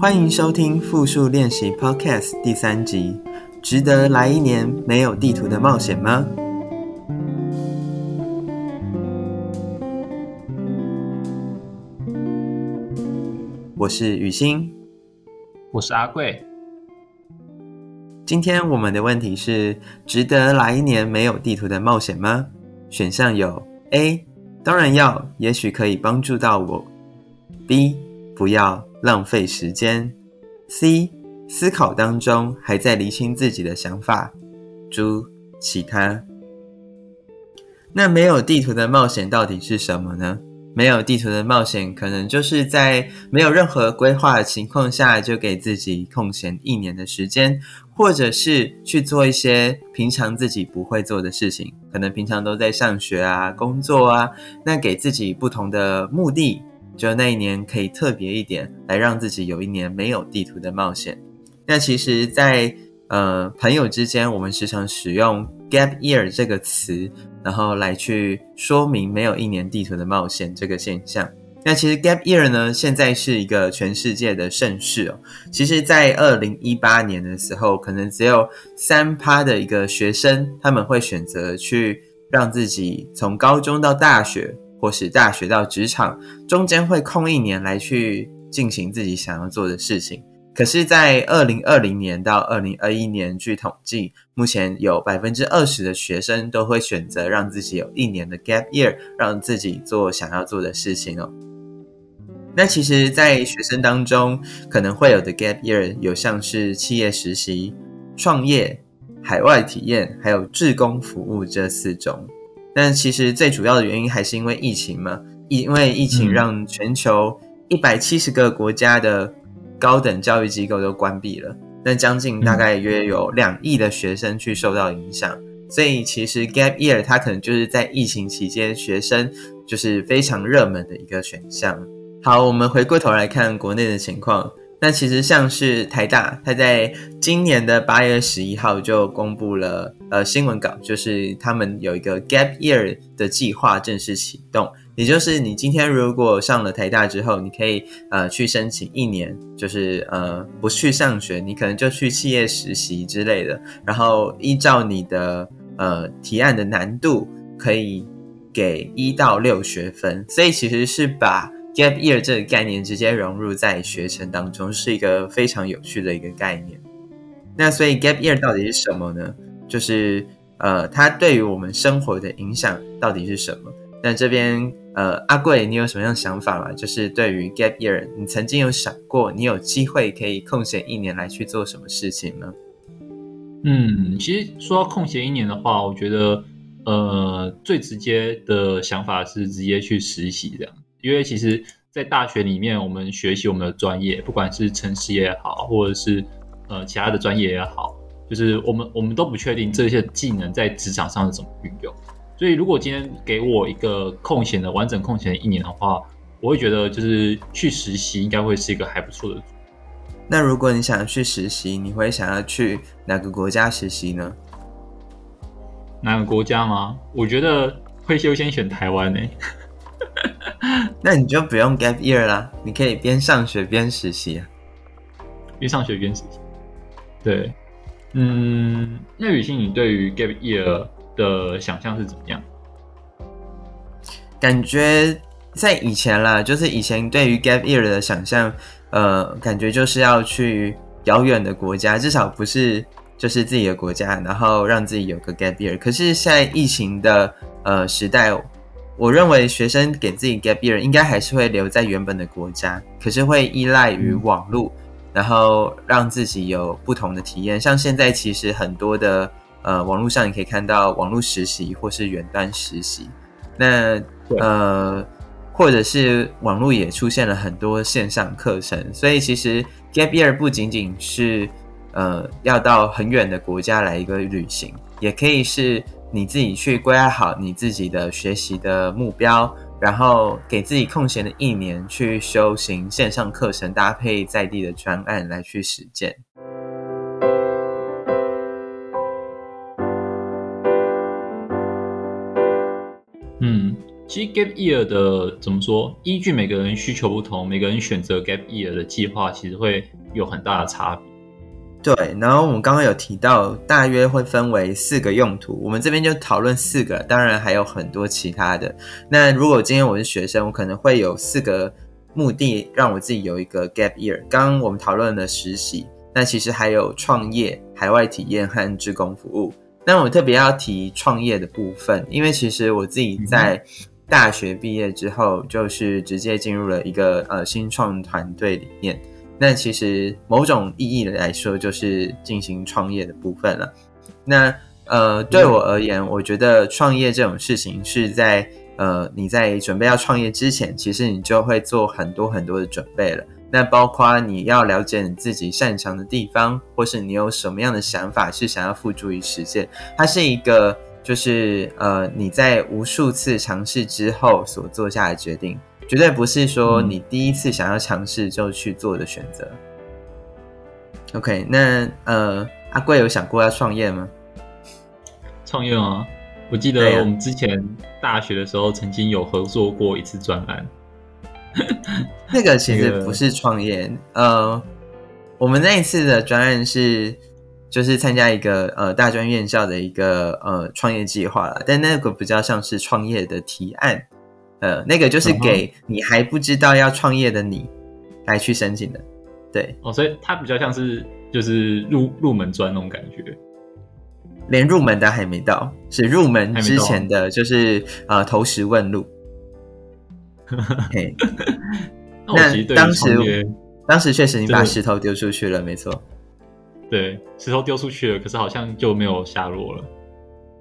欢迎收听复数练习 Podcast 第三集。值得来一年没有地图的冒险吗？我是雨欣，我是阿贵。今天我们的问题是：值得来一年没有地图的冒险吗？选项有 A，当然要，也许可以帮助到我；B，不要。浪费时间。C 思考当中还在厘清自己的想法。诸其他。那没有地图的冒险到底是什么呢？没有地图的冒险，可能就是在没有任何规划的情况下，就给自己空闲一年的时间，或者是去做一些平常自己不会做的事情。可能平常都在上学啊、工作啊，那给自己不同的目的。就那一年可以特别一点，来让自己有一年没有地图的冒险。那其实，在呃朋友之间，我们时常使用 gap year 这个词，然后来去说明没有一年地图的冒险这个现象。那其实 gap year 呢，现在是一个全世界的盛事哦。其实，在二零一八年的时候，可能只有三趴的一个学生，他们会选择去让自己从高中到大学。或是大学到职场中间会空一年来去进行自己想要做的事情，可是，在二零二零年到二零二一年，据统计，目前有百分之二十的学生都会选择让自己有一年的 gap year，让自己做想要做的事情哦。那其实，在学生当中可能会有的 gap year 有像是企业实习、创业、海外体验，还有志工服务这四种。但其实最主要的原因还是因为疫情嘛，因为疫情让全球一百七十个国家的高等教育机构都关闭了，那将近大概约有两亿的学生去受到影响，所以其实 gap year 它可能就是在疫情期间学生就是非常热门的一个选项。好，我们回过头来看国内的情况。那其实像是台大，它在今年的八月十一号就公布了呃新闻稿，就是他们有一个 gap year 的计划正式启动。也就是你今天如果上了台大之后，你可以呃去申请一年，就是呃不去上学，你可能就去企业实习之类的，然后依照你的呃提案的难度，可以给一到六学分。所以其实是把 Gap year 这个概念直接融入在学程当中，是一个非常有趣的一个概念。那所以 Gap year 到底是什么呢？就是呃，它对于我们生活的影响到底是什么？那这边呃，阿贵，你有什么样想法吗？就是对于 Gap year，你曾经有想过，你有机会可以空闲一年来去做什么事情呢？嗯，其实说到空闲一年的话，我觉得呃，最直接的想法是直接去实习这样。因为其实，在大学里面，我们学习我们的专业，不管是城市也好，或者是呃其他的专业也好，就是我们我们都不确定这些技能在职场上是怎么运用。所以，如果今天给我一个空闲的完整空闲的一年的话，我会觉得就是去实习应该会是一个还不错的。那如果你想要去实习，你会想要去哪个国家实习呢？哪个国家吗？我觉得会优先选台湾呢。那你就不用 gap year 啦，你可以边上学边实习啊。边上学边实习，对，嗯，那雨欣，你对于 gap year 的想象是怎么样？感觉在以前啦，就是以前对于 gap year 的想象，呃，感觉就是要去遥远的国家，至少不是就是自己的国家，然后让自己有个 gap year。可是现在疫情的呃时代。我认为学生给自己 gap year 应该还是会留在原本的国家，可是会依赖于网络，然后让自己有不同的体验。像现在其实很多的呃网络上你可以看到网络实习或是远端实习，那呃或者是网络也出现了很多线上课程，所以其实 gap year 不仅仅是呃要到很远的国家来一个旅行，也可以是。你自己去规划好你自己的学习的目标，然后给自己空闲的一年去修行线上课程，搭配在地的专案来去实践。嗯，其实 gap year 的怎么说？依据每个人需求不同，每个人选择 gap year 的计划，其实会有很大的差别。对，然后我们刚刚有提到，大约会分为四个用途，我们这边就讨论四个，当然还有很多其他的。那如果今天我是学生，我可能会有四个目的，让我自己有一个 gap year。刚刚我们讨论了实习，那其实还有创业、海外体验和志工服务。那我特别要提创业的部分，因为其实我自己在大学毕业之后，就是直接进入了一个呃新创团队里面。那其实某种意义来说，就是进行创业的部分了。那呃，对我而言，我觉得创业这种事情是在呃你在准备要创业之前，其实你就会做很多很多的准备了。那包括你要了解你自己擅长的地方，或是你有什么样的想法是想要付诸于实践。它是一个就是呃你在无数次尝试之后所做下的决定。绝对不是说你第一次想要尝试就去做的选择。OK，那呃，阿贵有想过要创业吗？创业吗？我记得我们之前大学的时候曾经有合作过一次专栏。那个其实不是创业，呃，我们那一次的专案是就是参加一个呃大专院校的一个呃创业计划了，但那个比较像是创业的提案。呃，那个就是给你还不知道要创业的你来去申请的，对哦，所以它比较像是就是入入门专那种感觉，连入门的还没到，是入门之前的就是呃投石问路。那当时当时确实你把石头丢出去了，没错，对，石头丢出去了，可是好像就没有下落了。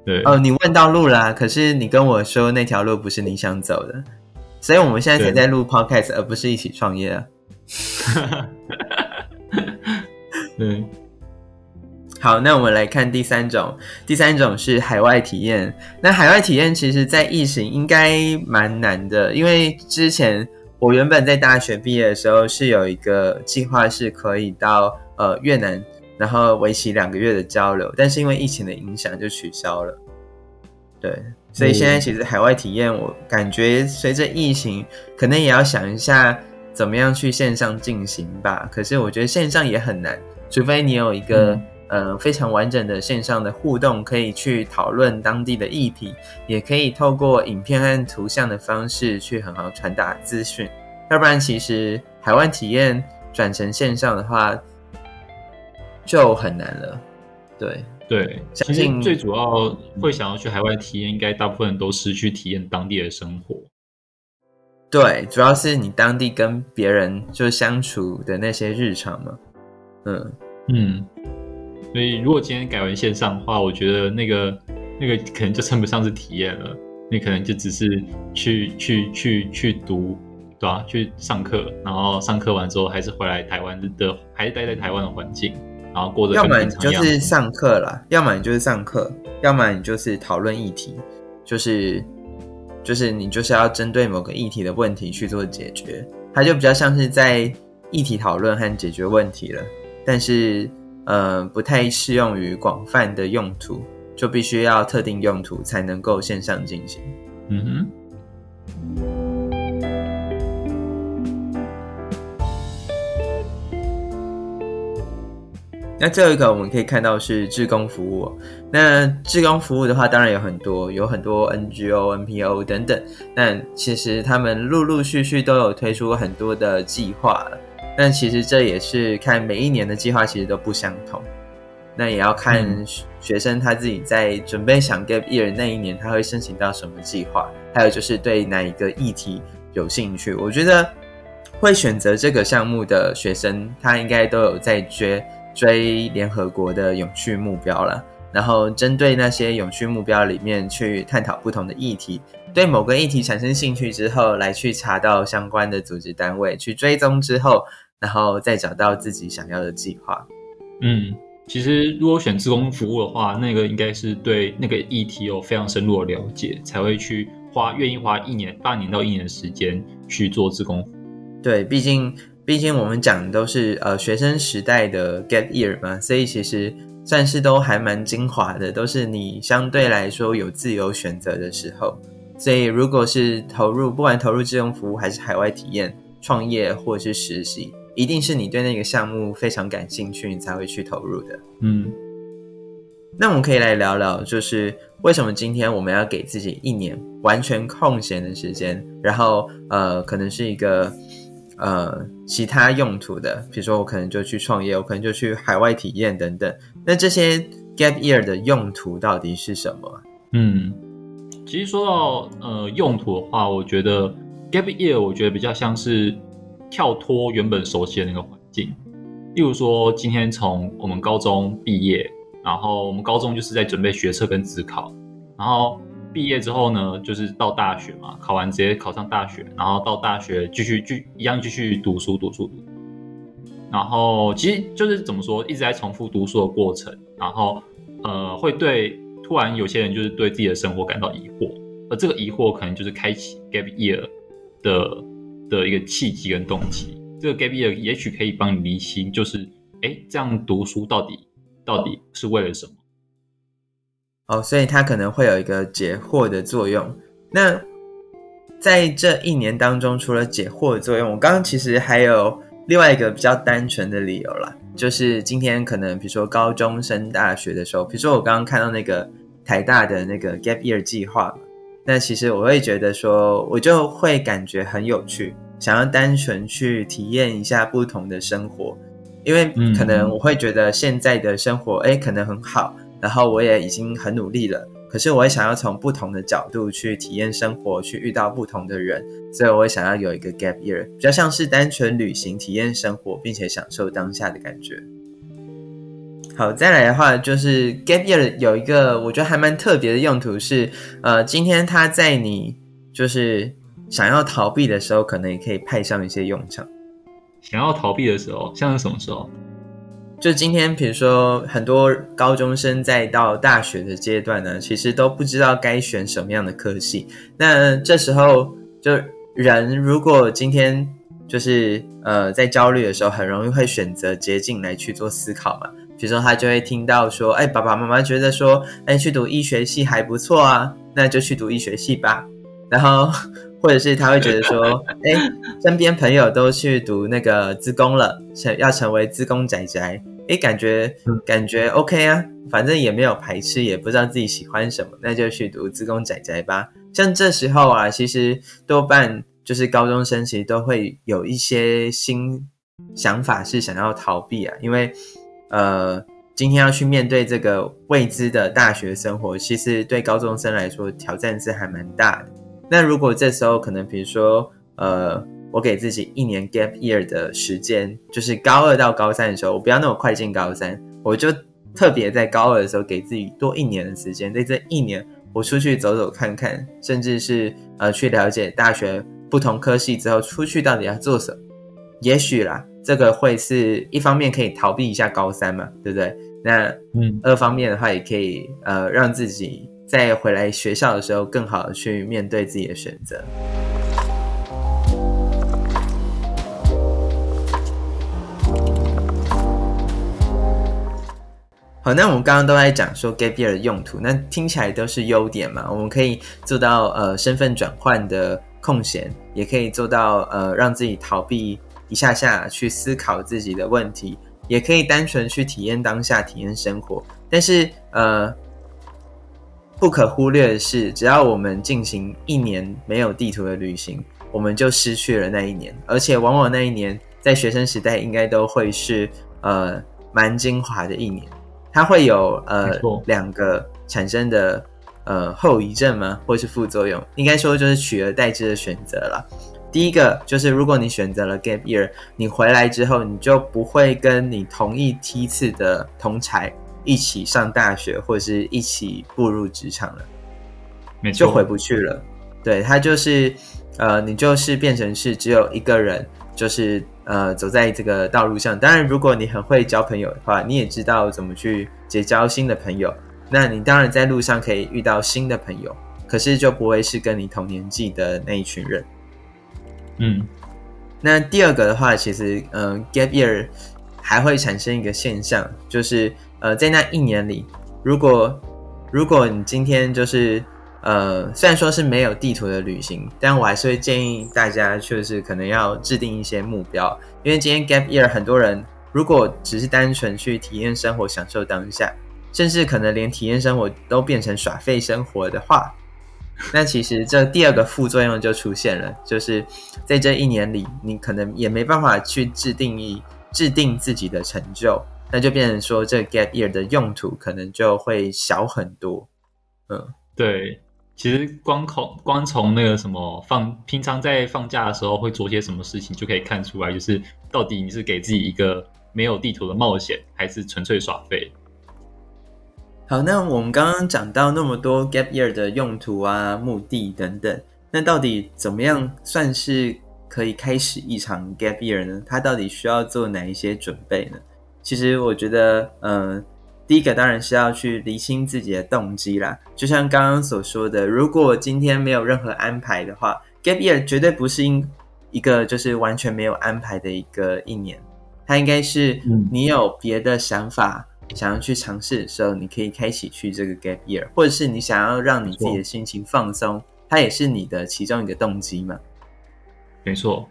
对哦，你问到路啦，可是你跟我说那条路不是你想走的，所以我们现在才在录 podcast，而不是一起创业啊。对，好，那我们来看第三种，第三种是海外体验。那海外体验其实，在疫情应该蛮难的，因为之前我原本在大学毕业的时候是有一个计划，是可以到呃越南。然后为期两个月的交流，但是因为疫情的影响就取消了。对，所以现在其实海外体验，我感觉随着疫情，可能也要想一下怎么样去线上进行吧。可是我觉得线上也很难，除非你有一个呃非常完整的线上的互动，可以去讨论当地的议题，也可以透过影片和图像的方式去很好传达资讯。要不然，其实海外体验转成线上的话。就很难了，对对，相信最主要会想要去海外体验，应该大部分都是去体验当地的生活。对，主要是你当地跟别人就相处的那些日常嘛。嗯嗯，所以如果今天改为线上的话，我觉得那个那个可能就称不上是体验了，你可能就只是去去去去读，对啊？去上课，然后上课完之后还是回来台湾的，还是待在台湾的环境。然后过着要么你就是上课了，要么你就是上课，要么你就是讨论议题，就是就是你就是要针对某个议题的问题去做解决，它就比较像是在议题讨论和解决问题了。但是呃，不太适用于广泛的用途，就必须要特定用途才能够线上进行。嗯哼。那最后一个我们可以看到是志工服务。那志工服务的话，当然有很多，有很多 NGO、NPO 等等。那其实他们陆陆续续都有推出很多的计划了。但其实这也是看每一年的计划其实都不相同。那也要看学生他自己在准备想 Gap Year 那一年，他会申请到什么计划，还有就是对哪一个议题有兴趣。我觉得会选择这个项目的学生，他应该都有在追。追联合国的永续目标了，然后针对那些永续目标里面去探讨不同的议题，对某个议题产生兴趣之后，来去查到相关的组织单位去追踪之后，然后再找到自己想要的计划。嗯，其实如果选自工服务的话，那个应该是对那个议题有非常深入的了解，才会去花愿意花一年半年到一年的时间去做自工。对，毕竟。毕竟我们讲的都是呃学生时代的 gap year 嘛，所以其实算是都还蛮精华的，都是你相对来说有自由选择的时候。所以如果是投入，不管投入志用服务还是海外体验、创业或者是实习，一定是你对那个项目非常感兴趣，你才会去投入的。嗯，那我们可以来聊聊，就是为什么今天我们要给自己一年完全空闲的时间，然后呃，可能是一个呃其他用途的，比如说我可能就去创业，我可能就去海外体验等等。那这些 gap year 的用途到底是什么？嗯，其实说到呃用途的话，我觉得 gap year 我觉得比较像是跳脱原本熟悉的那个环境。例如说，今天从我们高中毕业，然后我们高中就是在准备学测跟自考，然后毕业之后呢，就是到大学嘛，考完直接考上大学，然后到大学继续继一样继续读书读书读。然后其实就是怎么说，一直在重复读书的过程，然后呃会对突然有些人就是对自己的生活感到疑惑，而这个疑惑可能就是开启 gap year 的的一个契机跟动机。这个 gap year 也许可以帮你理清，就是哎，这样读书到底到底是为了什么？哦，所以它可能会有一个解惑的作用。那在这一年当中，除了解惑的作用，我刚刚其实还有另外一个比较单纯的理由啦，就是今天可能比如说高中升大学的时候，比如说我刚刚看到那个台大的那个 gap year 计划，那其实我会觉得说，我就会感觉很有趣。想要单纯去体验一下不同的生活，因为可能我会觉得现在的生活哎可能很好，然后我也已经很努力了，可是我也想要从不同的角度去体验生活，去遇到不同的人，所以我也想要有一个 gap year，比较像是单纯旅行、体验生活，并且享受当下的感觉。好，再来的话就是 gap year 有一个我觉得还蛮特别的用途是，呃，今天他在你就是。想要逃避的时候，可能也可以派上一些用场。想要逃避的时候，像是什么时候？就今天，比如说很多高中生在到大学的阶段呢，其实都不知道该选什么样的科系。那这时候，就人如果今天就是呃在焦虑的时候，很容易会选择捷径来去做思考嘛。比如说他就会听到说，哎，爸爸妈妈觉得说，哎，去读医学系还不错啊，那就去读医学系吧。然后。或者是他会觉得说，哎，身边朋友都去读那个资工了，成要成为资工仔仔，哎，感觉感觉 OK 啊，反正也没有排斥，也不知道自己喜欢什么，那就去读自工仔仔吧。像这时候啊，其实多半就是高中生，其实都会有一些新想法，是想要逃避啊，因为呃，今天要去面对这个未知的大学生活，其实对高中生来说挑战是还蛮大的。那如果这时候可能，比如说，呃，我给自己一年 gap year 的时间，就是高二到高三的时候，我不要那么快进高三，我就特别在高二的时候给自己多一年的时间，在这一年我出去走走看看，甚至是呃去了解大学不同科系之后出去到底要做什么。也许啦，这个会是一方面可以逃避一下高三嘛，对不对？那嗯，二方面的话也可以呃让自己。在回来学校的时候，更好的去面对自己的选择。好，那我们刚刚都在讲说 gap year 的用途，那听起来都是优点嘛？我们可以做到呃身份转换的空闲，也可以做到呃让自己逃避一下下去思考自己的问题，也可以单纯去体验当下，体验生活。但是呃。不可忽略的是，只要我们进行一年没有地图的旅行，我们就失去了那一年。而且，往往那一年在学生时代应该都会是呃蛮精华的一年。它会有呃两个产生的呃后遗症吗？或是副作用？应该说就是取而代之的选择了。第一个就是，如果你选择了 gap year，你回来之后，你就不会跟你同一梯次的同才。一起上大学或者是一起步入职场了，就回不去了。对他就是，呃，你就是变成是只有一个人，就是呃走在这个道路上。当然，如果你很会交朋友的话，你也知道怎么去结交新的朋友，那你当然在路上可以遇到新的朋友，可是就不会是跟你同年纪的那一群人。嗯，那第二个的话，其实嗯，gap year 还会产生一个现象，就是。呃，在那一年里，如果如果你今天就是呃，虽然说是没有地图的旅行，但我还是会建议大家，就是可能要制定一些目标。因为今天 gap year，很多人如果只是单纯去体验生活、享受当下，甚至可能连体验生活都变成耍废生活的话，那其实这第二个副作用就出现了，就是在这一年里，你可能也没办法去制定一制定自己的成就，那就变成说，这 gap year 的用途可能就会小很多。嗯，对。其实光从光从那个什么放平常在放假的时候会做些什么事情，就可以看出来，就是到底你是给自己一个没有地图的冒险，还是纯粹耍废。好，那我们刚刚讲到那么多 gap year 的用途啊、目的等等，那到底怎么样算是可以开始一场 gap year 呢？它到底需要做哪一些准备呢？其实我觉得，嗯。第一个当然是要去理清自己的动机啦，就像刚刚所说的，如果今天没有任何安排的话，gap year 绝对不是一一个就是完全没有安排的一个一年，它应该是你有别的想法想要去尝试的时候，你可以开启去这个 gap year，或者是你想要让你自己的心情放松，它也是你的其中一个动机嘛。没错。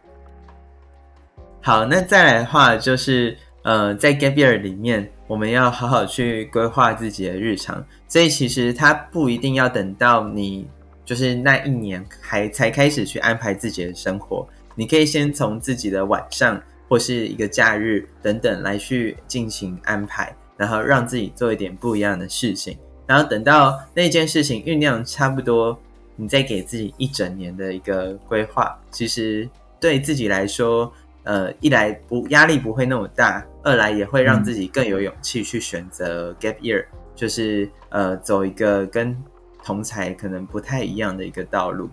好，那再来的话就是呃，在 gap year 里面。我们要好好去规划自己的日常，所以其实它不一定要等到你就是那一年还才开始去安排自己的生活，你可以先从自己的晚上或是一个假日等等来去进行安排，然后让自己做一点不一样的事情，然后等到那件事情酝酿差不多，你再给自己一整年的一个规划，其实对自己来说。呃，一来不压力不会那么大，二来也会让自己更有勇气去选择 gap year，就是呃走一个跟同才可能不太一样的一个道路。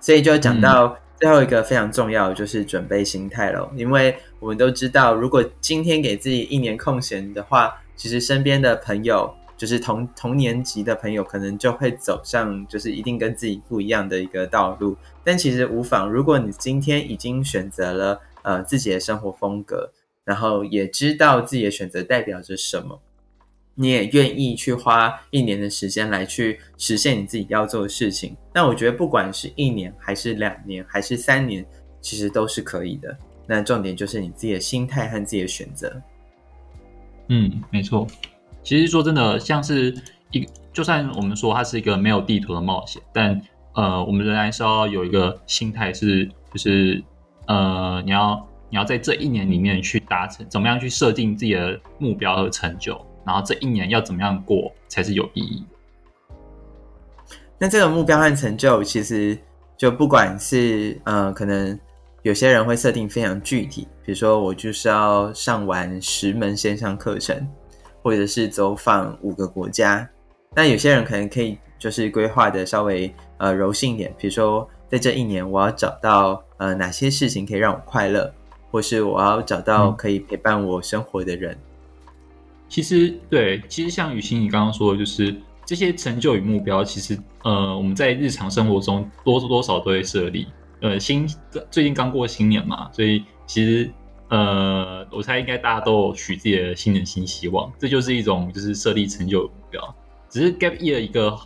所以就讲到最后一个非常重要，就是准备心态喽。因为我们都知道，如果今天给自己一年空闲的话，其实身边的朋友，就是同同年级的朋友，可能就会走上就是一定跟自己不一样的一个道路。但其实无妨，如果你今天已经选择了。呃，自己的生活风格，然后也知道自己的选择代表着什么，你也愿意去花一年的时间来去实现你自己要做的事情。那我觉得，不管是一年，还是两年，还是三年，其实都是可以的。那重点就是你自己的心态和自己的选择。嗯，没错。其实说真的，像是一，就算我们说它是一个没有地图的冒险，但呃，我们仍然是要有一个心态，是就是。呃，你要你要在这一年里面去达成，怎么样去设定自己的目标和成就，然后这一年要怎么样过才是有意义的。那这个目标和成就，其实就不管是呃，可能有些人会设定非常具体，比如说我就是要上完十门线上课程，或者是走访五个国家。那有些人可能可以就是规划的稍微呃柔性一点，比如说。在这一年，我要找到呃哪些事情可以让我快乐，或是我要找到可以陪伴我生活的人。其实，对，其实像雨欣你刚刚说的，就是这些成就与目标，其实呃我们在日常生活中多多少都会设立。呃，新最近刚过新年嘛，所以其实呃我猜应该大家都有许自己的新年新希望，这就是一种就是设立成就目标。只是 gap year 一个。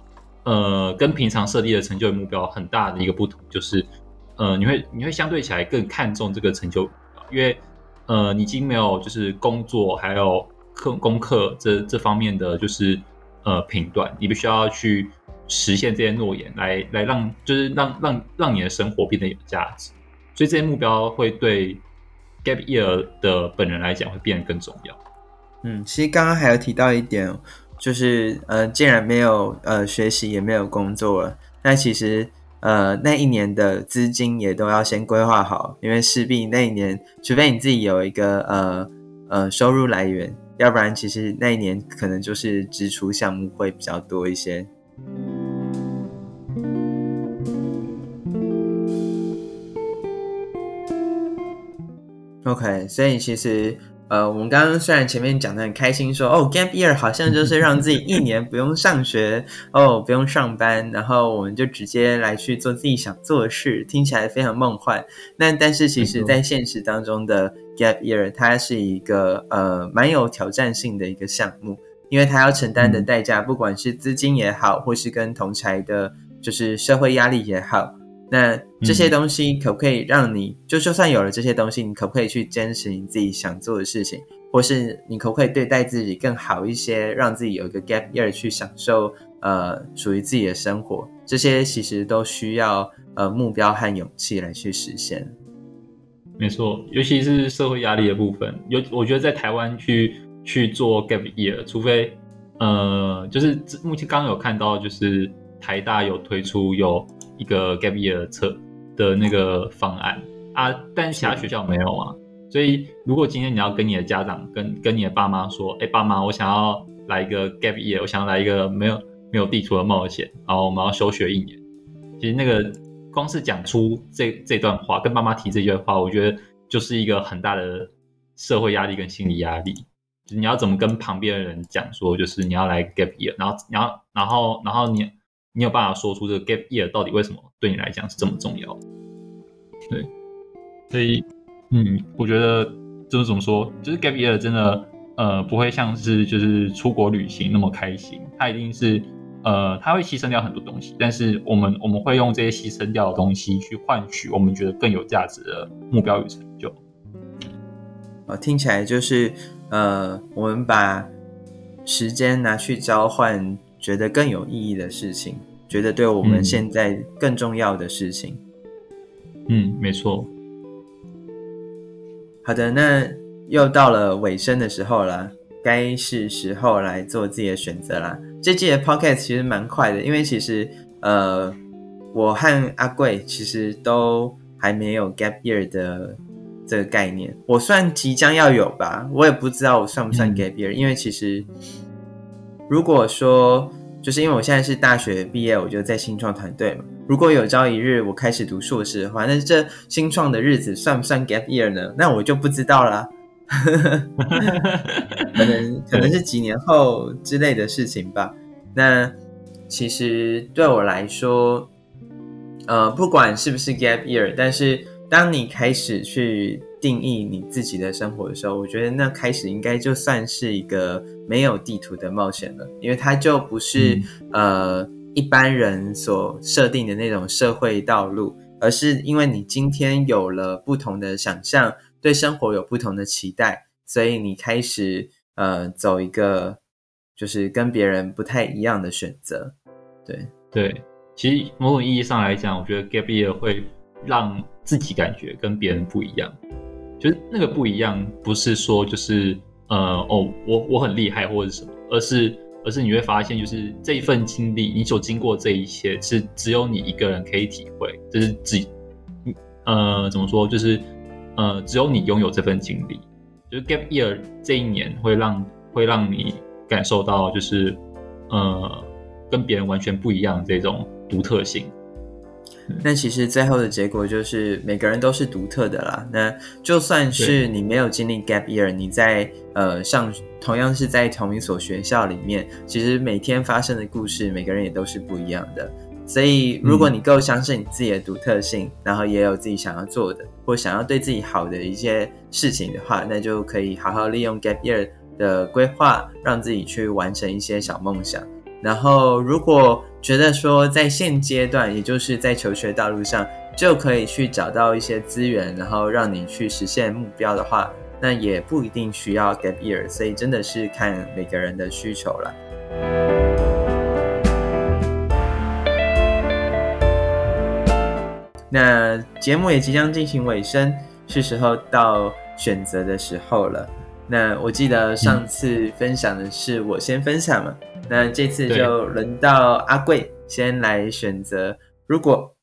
呃，跟平常设立的成就目标很大的一个不同，就是，呃，你会你会相对起来更看重这个成就，因为，呃，你已经没有就是工作还有课功课这这方面的就是呃评断，你必须要去实现这些诺言，来来让就是让让让你的生活变得有价值，所以这些目标会对 gap year 的本人来讲会变得更重要。嗯，其实刚刚还有提到一点。就是呃，既然没有呃学习，也没有工作了，那其实呃那一年的资金也都要先规划好，因为势必那一年，除非你自己有一个呃呃收入来源，要不然其实那一年可能就是支出项目会比较多一些。OK，所以其实。呃，我们刚刚虽然前面讲的很开心，说哦，gap year 好像就是让自己一年不用上学，哦，不用上班，然后我们就直接来去做自己想做的事，听起来非常梦幻。那但是其实，在现实当中的 gap year，它是一个呃蛮有挑战性的一个项目，因为它要承担的代价，不管是资金也好，或是跟同才的就是社会压力也好，那这些东西可不可以让你就就算有了这些东西，你可不可以去坚持你自己想做的事情，或是你可不可以对待自己更好一些，让自己有一个 gap year 去享受呃属于自己的生活？这些其实都需要呃目标和勇气来去实现。没错，尤其是社会压力的部分，有我觉得在台湾去去做 gap year，除非呃，就是目前刚刚有看到，就是台大有推出有一个 gap year 测的那个方案啊，但其他学校没有啊。所以如果今天你要跟你的家长跟跟你的爸妈说，哎，爸妈，我想要来一个 gap year，我想要来一个没有没有地图的冒险，然后我们要休学一年，其实那个。光是讲出这这段话，跟爸妈提这句话，我觉得就是一个很大的社会压力跟心理压力。你要怎么跟旁边的人讲说，就是你要来 gap year，然后然后，然后，然后你你有办法说出这个 gap year 到底为什么对你来讲是这么重要？对，所以，嗯，我觉得就是怎么说，就是 gap year 真的，呃，不会像是就是出国旅行那么开心，它一定是。呃，它会牺牲掉很多东西，但是我们我们会用这些牺牲掉的东西去换取我们觉得更有价值的目标与成就。哦，听起来就是呃，我们把时间拿去交换觉得更有意义的事情，觉得对我们现在更重要的事情。嗯，没错。好的，那又到了尾声的时候了，该是时候来做自己的选择啦。这季的 podcast 其实蛮快的，因为其实呃，我和阿贵其实都还没有 gap year 的这个概念。我算即将要有吧，我也不知道我算不算 gap year，因为其实如果说就是因为我现在是大学毕业，我就在新创团队嘛。如果有朝一日我开始读硕士的话，那这新创的日子算不算 gap year 呢？那我就不知道啦。可能可能是几年后之类的事情吧。那其实对我来说，呃，不管是不是 gap year，但是当你开始去定义你自己的生活的时候，我觉得那开始应该就算是一个没有地图的冒险了，因为它就不是呃一般人所设定的那种社会道路，而是因为你今天有了不同的想象。对生活有不同的期待，所以你开始呃走一个就是跟别人不太一样的选择。对对，其实某种意义上来讲，我觉得 gap year 会让自己感觉跟别人不一样。就是那个不一样，不是说就是呃哦我我很厉害或者什么，而是而是你会发现，就是这一份经历，你所经过这一切，是只有你一个人可以体会。就是只呃怎么说，就是。呃，只有你拥有这份经历，就是 gap year 这一年会让会让你感受到，就是呃，跟别人完全不一样这种独特性。那其实最后的结果就是每个人都是独特的啦。那就算是你没有经历 gap year，你在呃上同样是在同一所学校里面，其实每天发生的故事，每个人也都是不一样的。所以，如果你够相信你自己的独特性，然后也有自己想要做的或想要对自己好的一些事情的话，那就可以好好利用 gap year 的规划，让自己去完成一些小梦想。然后，如果觉得说在现阶段，也就是在求学道路上，就可以去找到一些资源，然后让你去实现目标的话，那也不一定需要 gap year。所以，真的是看每个人的需求了。那节目也即将进行尾声，是时候到选择的时候了。那我记得上次分享的是我先分享嘛，那这次就轮到阿贵先来选择。如果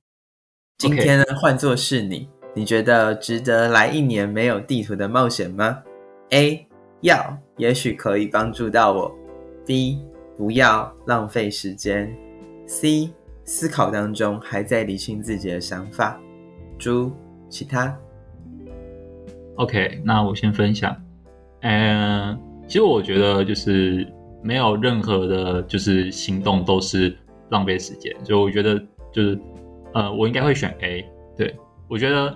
今天呢换作是你，你觉得值得来一年没有地图的冒险吗？A 要，也许可以帮助到我。B 不要，浪费时间。C 思考当中还在理清自己的想法，诸其他。OK，那我先分享。嗯，其实我觉得就是没有任何的，就是行动都是浪费时间。所以我觉得就是呃，我应该会选 A。对我觉得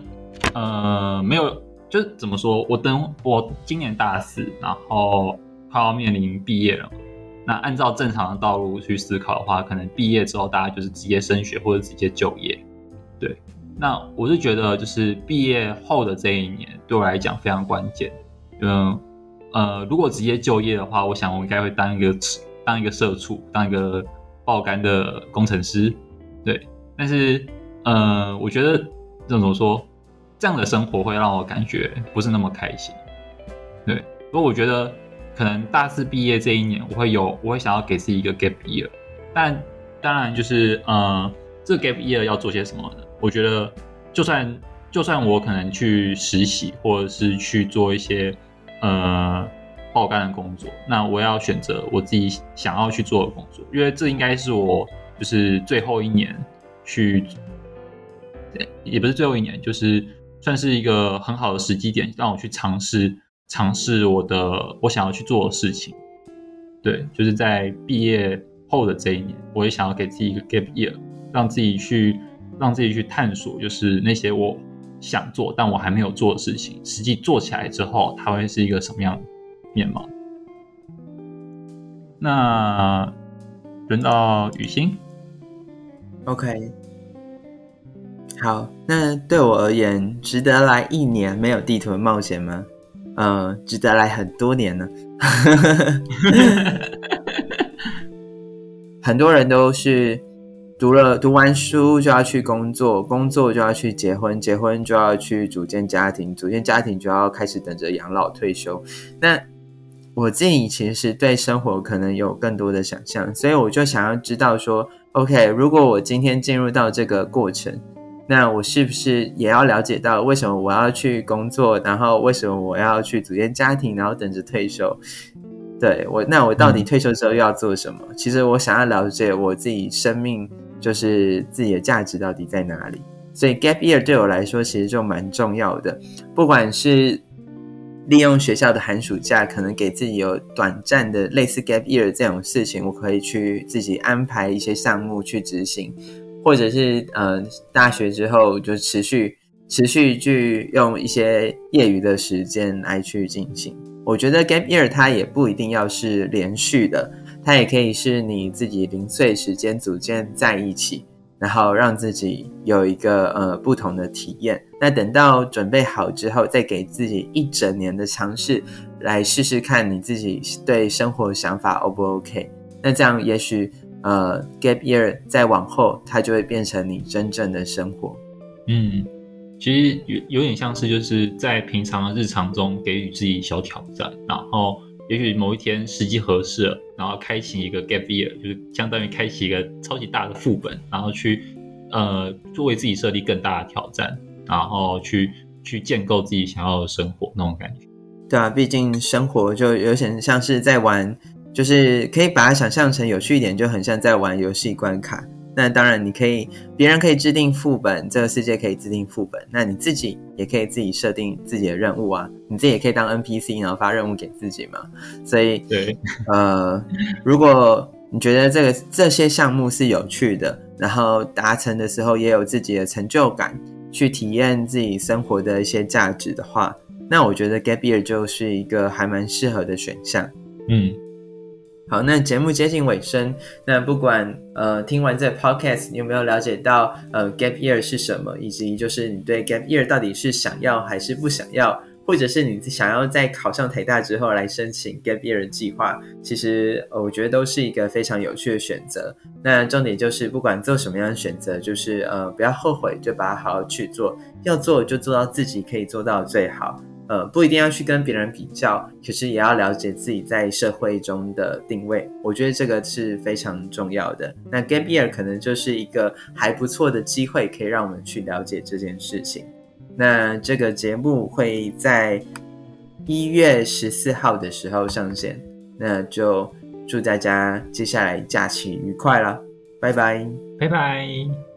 呃，没有就是怎么说，我等我今年大四，然后快要面临毕业了，那按照正常的道路去思考的话，可能毕业之后大家就是直接升学或者直接就业。对，那我是觉得就是毕业后的这一年对我来讲非常关键。嗯呃，如果直接就业的话，我想我应该会当一个当一个社畜，当一个爆肝的工程师。对，但是呃，我觉得怎么说，这样的生活会让我感觉不是那么开心。对，不过我觉得。可能大四毕业这一年，我会有，我会想要给自己一个 gap year，但当然就是，呃，这个 gap year 要做些什么呢？我觉得，就算就算我可能去实习，或者是去做一些呃爆肝的工作，那我要选择我自己想要去做的工作，因为这应该是我就是最后一年去，也不是最后一年，就是算是一个很好的时机点，让我去尝试。尝试我的我想要去做的事情，对，就是在毕业后的这一年，我也想要给自己一个 gap year，让自己去让自己去探索，就是那些我想做但我还没有做的事情，实际做起来之后，它会是一个什么样的面貌？那轮到雨欣，OK，好，那对我而言，值得来一年没有地图的冒险吗？呃，值得来很多年呢。很多人都是读了读完书就要去工作，工作就要去结婚，结婚就要去组建家庭，组建家庭就要开始等着养老退休。那我自己其实对生活可能有更多的想象，所以我就想要知道说，OK，如果我今天进入到这个过程。那我是不是也要了解到为什么我要去工作，然后为什么我要去组建家庭，然后等着退休？对我，那我到底退休之后要做什么？其实我想要了解我自己生命，就是自己的价值到底在哪里。所以 gap year 对我来说其实就蛮重要的，不管是利用学校的寒暑假，可能给自己有短暂的类似 gap year 这种事情，我可以去自己安排一些项目去执行。或者是呃，大学之后就持续持续去用一些业余的时间来去进行。我觉得 gap year 它也不一定要是连续的，它也可以是你自己零碎时间组建在一起，然后让自己有一个呃不同的体验。那等到准备好之后，再给自己一整年的尝试，来试试看你自己对生活想法 O 不 OK？那这样也许。呃，gap year 再往后，它就会变成你真正的生活。嗯，其实有有点像是就是在平常的日常中给予自己小挑战，然后也许某一天时机合适了，然后开启一个 gap year，就是相当于开启一个超级大的副本，然后去呃作为自己设立更大的挑战，然后去去建构自己想要的生活那种感觉。对啊，毕竟生活就有点像是在玩。就是可以把它想象成有趣一点，就很像在玩游戏关卡。那当然，你可以别人可以制定副本，这个世界可以制定副本。那你自己也可以自己设定自己的任务啊，你自己也可以当 NPC，然后发任务给自己嘛。所以，对，呃，如果你觉得这个这些项目是有趣的，然后达成的时候也有自己的成就感，去体验自己生活的一些价值的话，那我觉得 Gap Year 就是一个还蛮适合的选项。嗯。好，那节目接近尾声，那不管呃听完这 podcast，你有没有了解到呃 gap year 是什么，以及就是你对 gap year 到底是想要还是不想要，或者是你想要在考上台大之后来申请 gap year 计划，其实我觉得都是一个非常有趣的选择。那重点就是不管做什么样的选择，就是呃不要后悔，就把它好好去做，要做就做到自己可以做到最好。呃，不一定要去跟别人比较，可是也要了解自己在社会中的定位。我觉得这个是非常重要的。那 gap year 可能就是一个还不错的机会，可以让我们去了解这件事情。那这个节目会在一月十四号的时候上线。那就祝大家接下来假期愉快了，拜拜，拜拜。